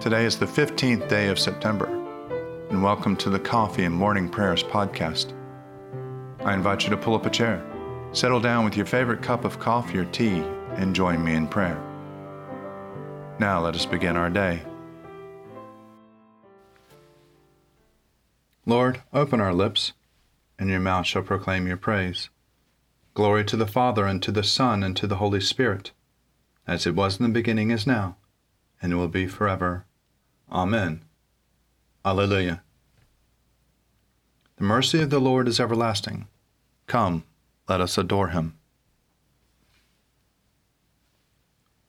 Today is the 15th day of September, and welcome to the Coffee and Morning Prayers podcast. I invite you to pull up a chair, settle down with your favorite cup of coffee or tea, and join me in prayer. Now let us begin our day. Lord, open our lips, and your mouth shall proclaim your praise. Glory to the Father, and to the Son, and to the Holy Spirit, as it was in the beginning, is now, and will be forever. Amen. Alleluia. The mercy of the Lord is everlasting. Come, let us adore him.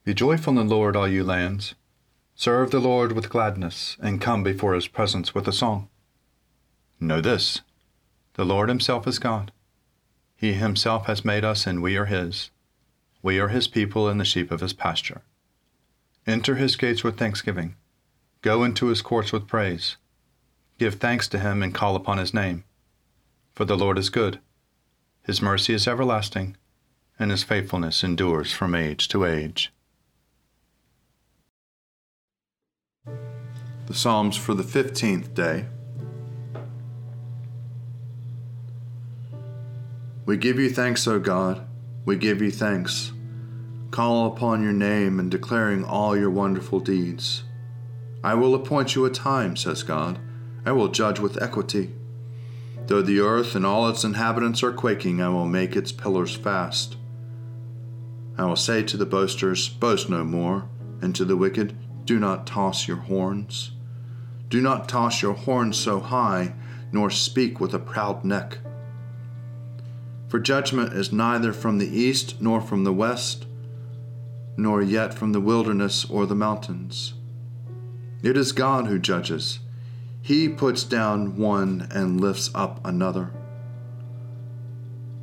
Be joyful in the Lord, all you lands. Serve the Lord with gladness, and come before his presence with a song. Know this the Lord himself is God. He himself has made us, and we are his. We are his people and the sheep of his pasture. Enter his gates with thanksgiving. Go into his courts with praise. Give thanks to him and call upon his name. For the Lord is good. His mercy is everlasting, and his faithfulness endures from age to age. The Psalms for the 15th day. We give you thanks, O God. We give you thanks. Call upon your name and declaring all your wonderful deeds. I will appoint you a time, says God. I will judge with equity. Though the earth and all its inhabitants are quaking, I will make its pillars fast. I will say to the boasters, Boast no more, and to the wicked, Do not toss your horns. Do not toss your horns so high, nor speak with a proud neck. For judgment is neither from the east nor from the west, nor yet from the wilderness or the mountains. It is God who judges. He puts down one and lifts up another.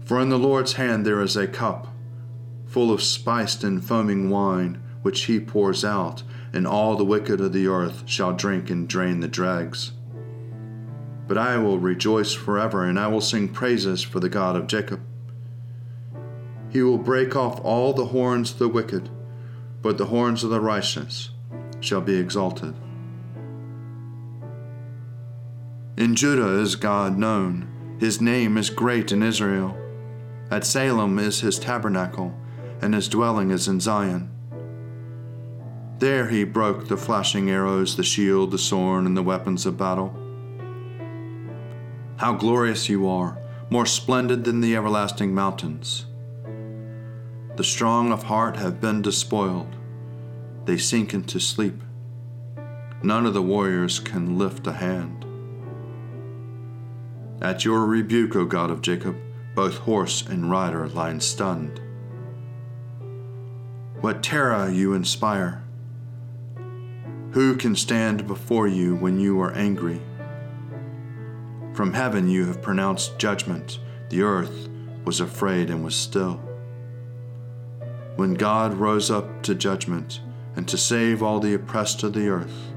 For in the Lord's hand there is a cup, full of spiced and foaming wine, which he pours out, and all the wicked of the earth shall drink and drain the dregs. But I will rejoice forever, and I will sing praises for the God of Jacob. He will break off all the horns of the wicked, but the horns of the righteous shall be exalted. In Judah is God known, his name is great in Israel. At Salem is his tabernacle, and his dwelling is in Zion. There he broke the flashing arrows, the shield, the sword, and the weapons of battle. How glorious you are, more splendid than the everlasting mountains. The strong of heart have been despoiled, they sink into sleep. None of the warriors can lift a hand. At your rebuke, O God of Jacob, both horse and rider lie stunned. What terror you inspire! Who can stand before you when you are angry? From heaven you have pronounced judgment. The earth was afraid and was still. When God rose up to judgment and to save all the oppressed of the earth.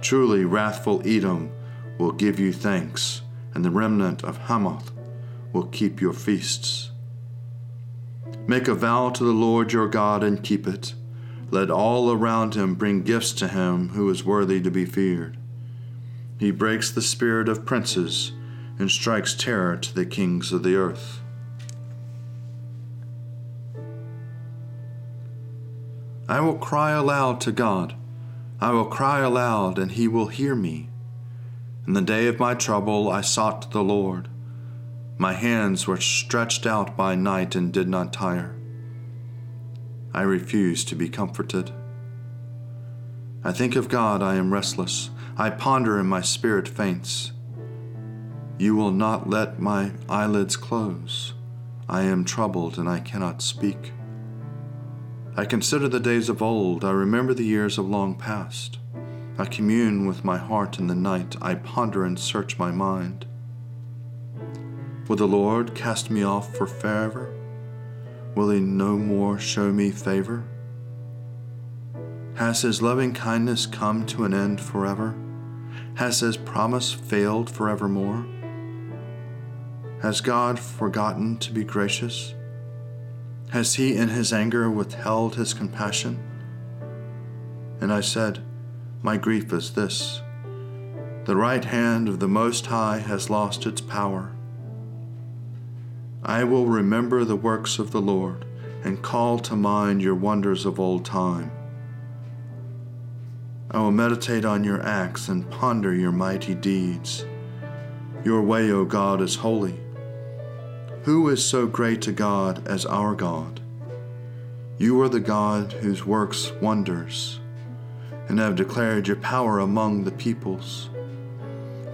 Truly, wrathful Edom will give you thanks, and the remnant of Hamath will keep your feasts. Make a vow to the Lord your God and keep it. Let all around him bring gifts to him who is worthy to be feared. He breaks the spirit of princes and strikes terror to the kings of the earth. I will cry aloud to God. I will cry aloud, and he will hear me. In the day of my trouble, I sought the Lord. My hands were stretched out by night and did not tire. I refuse to be comforted. I think of God, I am restless. I ponder and my spirit faints. You will not let my eyelids close. I am troubled and I cannot speak. I consider the days of old, I remember the years of long past. I commune with my heart in the night, I ponder and search my mind. Will the Lord cast me off for forever? Will he no more show me favor? Has his loving kindness come to an end forever? Has his promise failed forevermore? Has God forgotten to be gracious? Has he in his anger withheld his compassion? And I said, My grief is this the right hand of the Most High has lost its power. I will remember the works of the Lord and call to mind your wonders of old time. I will meditate on your acts and ponder your mighty deeds. Your way, O God, is holy. Who is so great to God as our God? You are the God whose works wonders, and have declared your power among the peoples.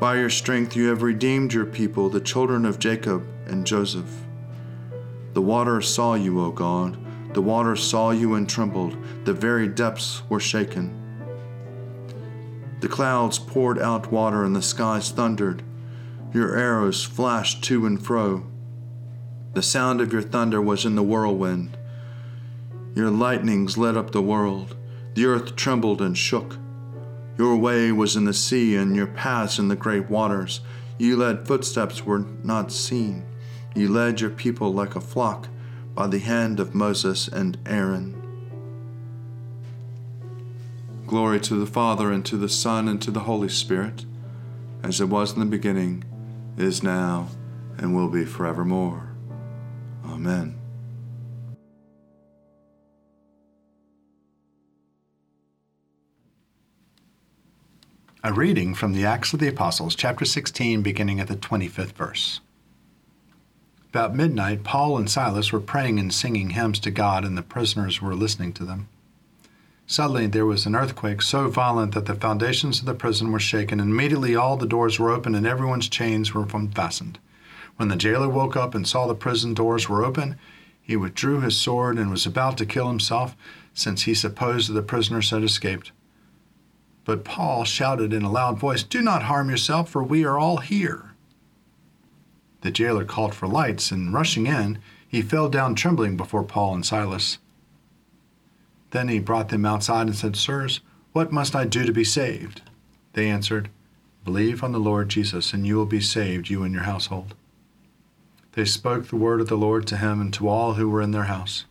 By your strength you have redeemed your people, the children of Jacob and Joseph. The waters saw you, O God. The waters saw you and trembled. The very depths were shaken. The clouds poured out water, and the skies thundered. Your arrows flashed to and fro. The sound of your thunder was in the whirlwind. Your lightnings lit up the world. The earth trembled and shook. Your way was in the sea, and your paths in the great waters. You led footsteps were not seen. You led your people like a flock by the hand of Moses and Aaron. Glory to the Father, and to the Son, and to the Holy Spirit, as it was in the beginning, is now, and will be forevermore. Amen. A reading from the Acts of the Apostles, chapter 16, beginning at the 25th verse. About midnight, Paul and Silas were praying and singing hymns to God, and the prisoners were listening to them. Suddenly there was an earthquake so violent that the foundations of the prison were shaken, and immediately all the doors were opened and everyone's chains were unfastened. When the jailer woke up and saw the prison doors were open, he withdrew his sword and was about to kill himself, since he supposed that the prisoners had escaped. But Paul shouted in a loud voice, Do not harm yourself, for we are all here. The jailer called for lights, and rushing in, he fell down trembling before Paul and Silas. Then he brought them outside and said, Sirs, what must I do to be saved? They answered, Believe on the Lord Jesus, and you will be saved, you and your household. They spoke the word of the Lord to him and to all who were in their house.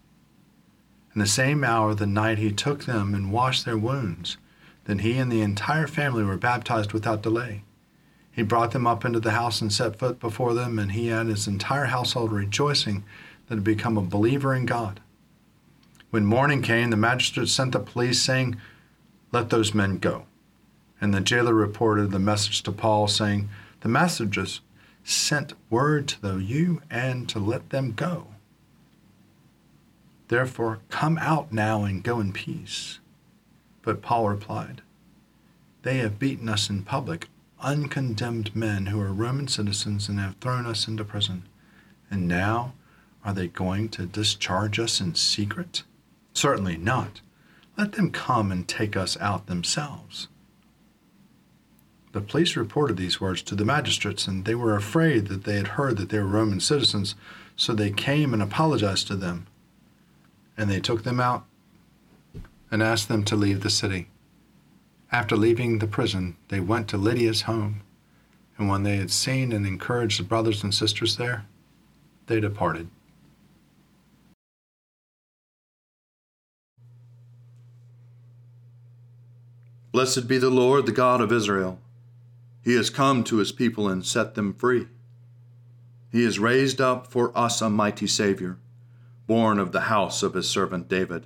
In the same hour of the night he took them and washed their wounds. Then he and the entire family were baptized without delay. He brought them up into the house and set foot before them, and he and his entire household rejoicing that had become a believer in God. When morning came, the magistrate sent the police, saying, Let those men go. And the jailer reported the message to Paul, saying, The messengers sent word to the you and to let them go. Therefore, come out now and go in peace. But Paul replied, They have beaten us in public, uncondemned men who are Roman citizens, and have thrown us into prison. And now are they going to discharge us in secret? Certainly not. Let them come and take us out themselves. The police reported these words to the magistrates, and they were afraid that they had heard that they were Roman citizens, so they came and apologized to them. And they took them out and asked them to leave the city. After leaving the prison, they went to Lydia's home, and when they had seen and encouraged the brothers and sisters there, they departed. Blessed be the Lord, the God of Israel. He has come to his people and set them free. He has raised up for us a mighty Savior, born of the house of his servant David.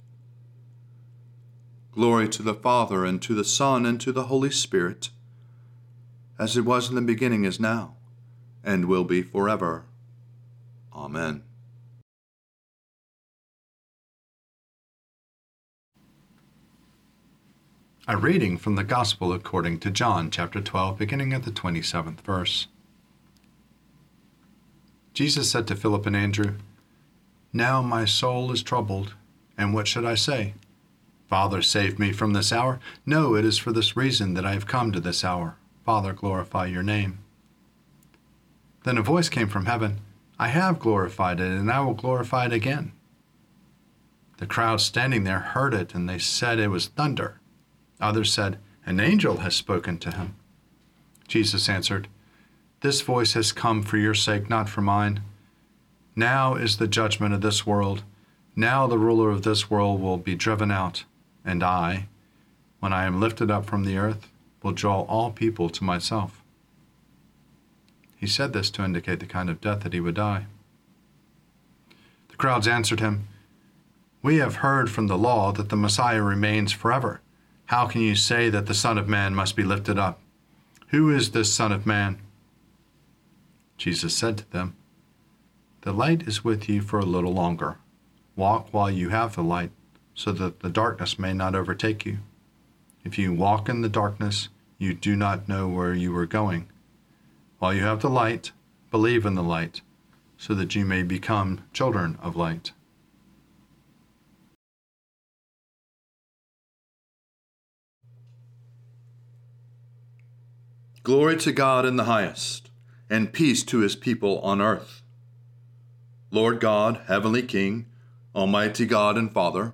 Glory to the Father, and to the Son, and to the Holy Spirit, as it was in the beginning, is now, and will be forever. Amen. A reading from the Gospel according to John, chapter 12, beginning at the 27th verse. Jesus said to Philip and Andrew, Now my soul is troubled, and what should I say? Father, save me from this hour? No, it is for this reason that I have come to this hour. Father, glorify your name. Then a voice came from heaven I have glorified it, and I will glorify it again. The crowd standing there heard it, and they said it was thunder. Others said, An angel has spoken to him. Jesus answered, This voice has come for your sake, not for mine. Now is the judgment of this world. Now the ruler of this world will be driven out, and I, when I am lifted up from the earth, will draw all people to myself. He said this to indicate the kind of death that he would die. The crowds answered him, We have heard from the law that the Messiah remains forever. How can you say that the Son of Man must be lifted up? Who is this Son of Man? Jesus said to them, The light is with you for a little longer. Walk while you have the light, so that the darkness may not overtake you. If you walk in the darkness, you do not know where you are going. While you have the light, believe in the light, so that you may become children of light. Glory to God in the highest, and peace to his people on earth. Lord God, Heavenly King, Almighty God and Father,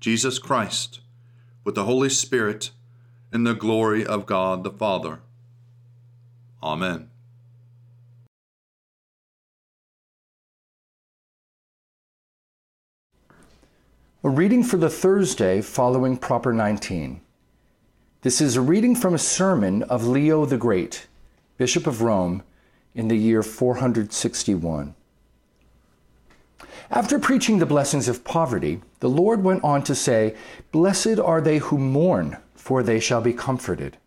Jesus Christ, with the Holy Spirit, in the glory of God the Father. Amen. A reading for the Thursday following Proper 19. This is a reading from a sermon of Leo the Great, Bishop of Rome, in the year 461. After preaching the blessings of poverty, the Lord went on to say, Blessed are they who mourn, for they shall be comforted.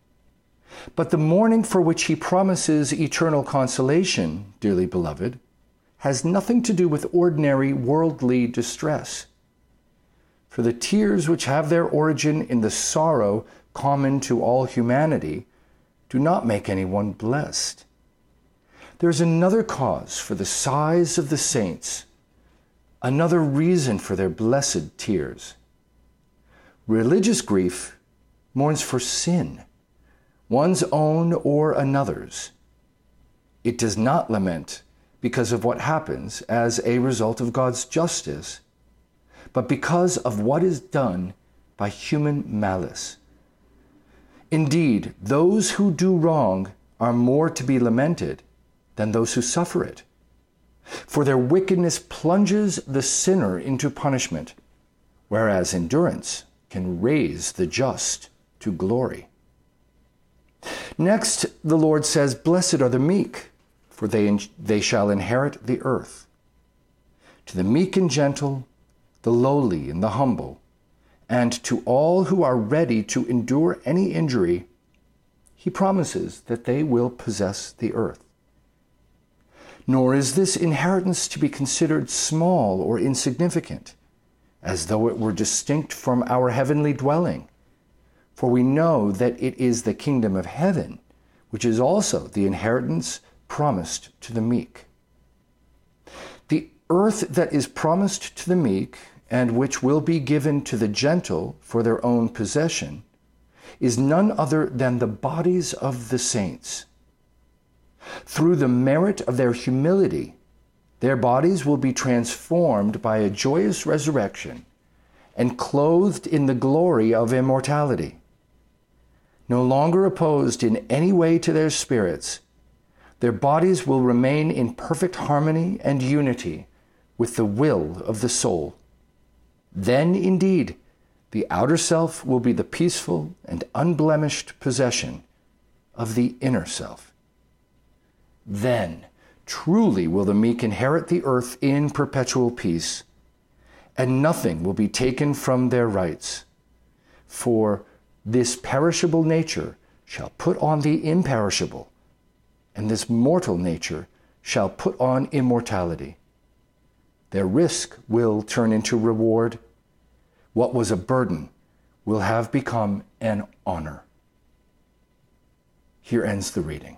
But the mourning for which he promises eternal consolation, dearly beloved, has nothing to do with ordinary worldly distress. For the tears which have their origin in the sorrow common to all humanity do not make anyone blessed. There's another cause for the sighs of the saints, another reason for their blessed tears. Religious grief mourns for sin, one's own or another's. It does not lament because of what happens as a result of God's justice, but because of what is done by human malice. Indeed, those who do wrong are more to be lamented than those who suffer it. For their wickedness plunges the sinner into punishment, whereas endurance can raise the just to glory. Next, the Lord says, Blessed are the meek, for they, they shall inherit the earth. To the meek and gentle, the lowly and the humble, and to all who are ready to endure any injury, he promises that they will possess the earth. Nor is this inheritance to be considered small or insignificant, as though it were distinct from our heavenly dwelling. For we know that it is the kingdom of heaven, which is also the inheritance promised to the meek. The earth that is promised to the meek and which will be given to the gentle for their own possession, is none other than the bodies of the saints. Through the merit of their humility, their bodies will be transformed by a joyous resurrection and clothed in the glory of immortality. no longer opposed in any way to their spirits, their bodies will remain in perfect harmony and unity with the will of the soul. Then, indeed, the outer self will be the peaceful and unblemished possession of the inner self. Then, truly will the meek inherit the earth in perpetual peace, and nothing will be taken from their rights. For this perishable nature shall put on the imperishable, and this mortal nature shall put on immortality. Their risk will turn into reward. What was a burden will have become an honor. Here ends the reading.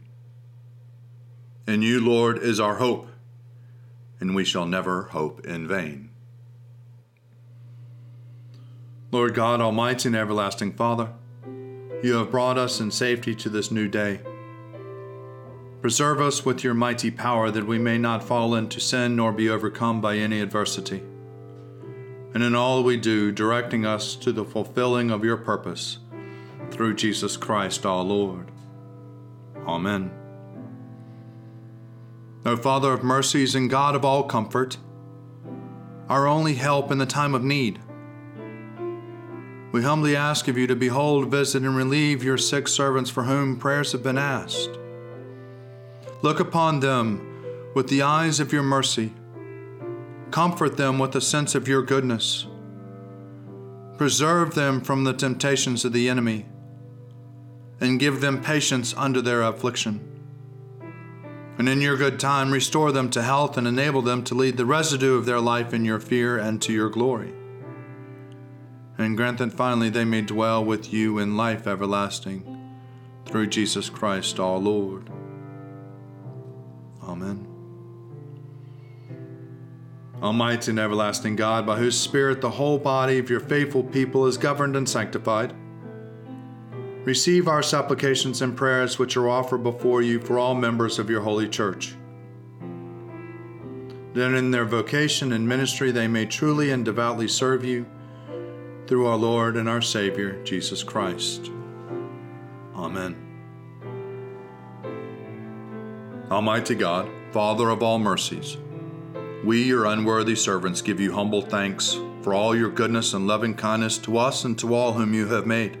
In you, Lord, is our hope, and we shall never hope in vain. Lord God, Almighty and everlasting Father, you have brought us in safety to this new day. Preserve us with your mighty power that we may not fall into sin nor be overcome by any adversity. And in all we do, directing us to the fulfilling of your purpose through Jesus Christ our Lord. Amen. O Father of mercies and God of all comfort, our only help in the time of need, we humbly ask of you to behold, visit, and relieve your sick servants for whom prayers have been asked. Look upon them with the eyes of your mercy. Comfort them with a sense of your goodness. Preserve them from the temptations of the enemy, and give them patience under their affliction and in your good time restore them to health and enable them to lead the residue of their life in your fear and to your glory. And grant that finally they may dwell with you in life everlasting, through Jesus Christ our Lord. Amen. Almighty and everlasting God, by whose Spirit the whole body of your faithful people is governed and sanctified, Receive our supplications and prayers which are offered before you for all members of your holy church. That in their vocation and ministry they may truly and devoutly serve you through our Lord and our Savior, Jesus Christ. Amen. Almighty God, Father of all mercies, we, your unworthy servants, give you humble thanks for all your goodness and loving kindness to us and to all whom you have made.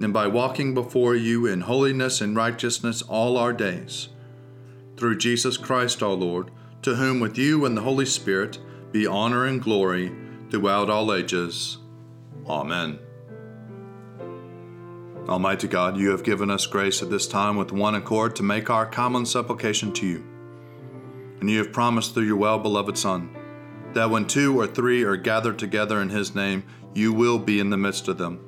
and by walking before you in holiness and righteousness all our days. Through Jesus Christ our Lord, to whom with you and the Holy Spirit be honor and glory throughout all ages. Amen. Almighty God, you have given us grace at this time with one accord to make our common supplication to you. And you have promised through your well beloved Son that when two or three are gathered together in his name, you will be in the midst of them.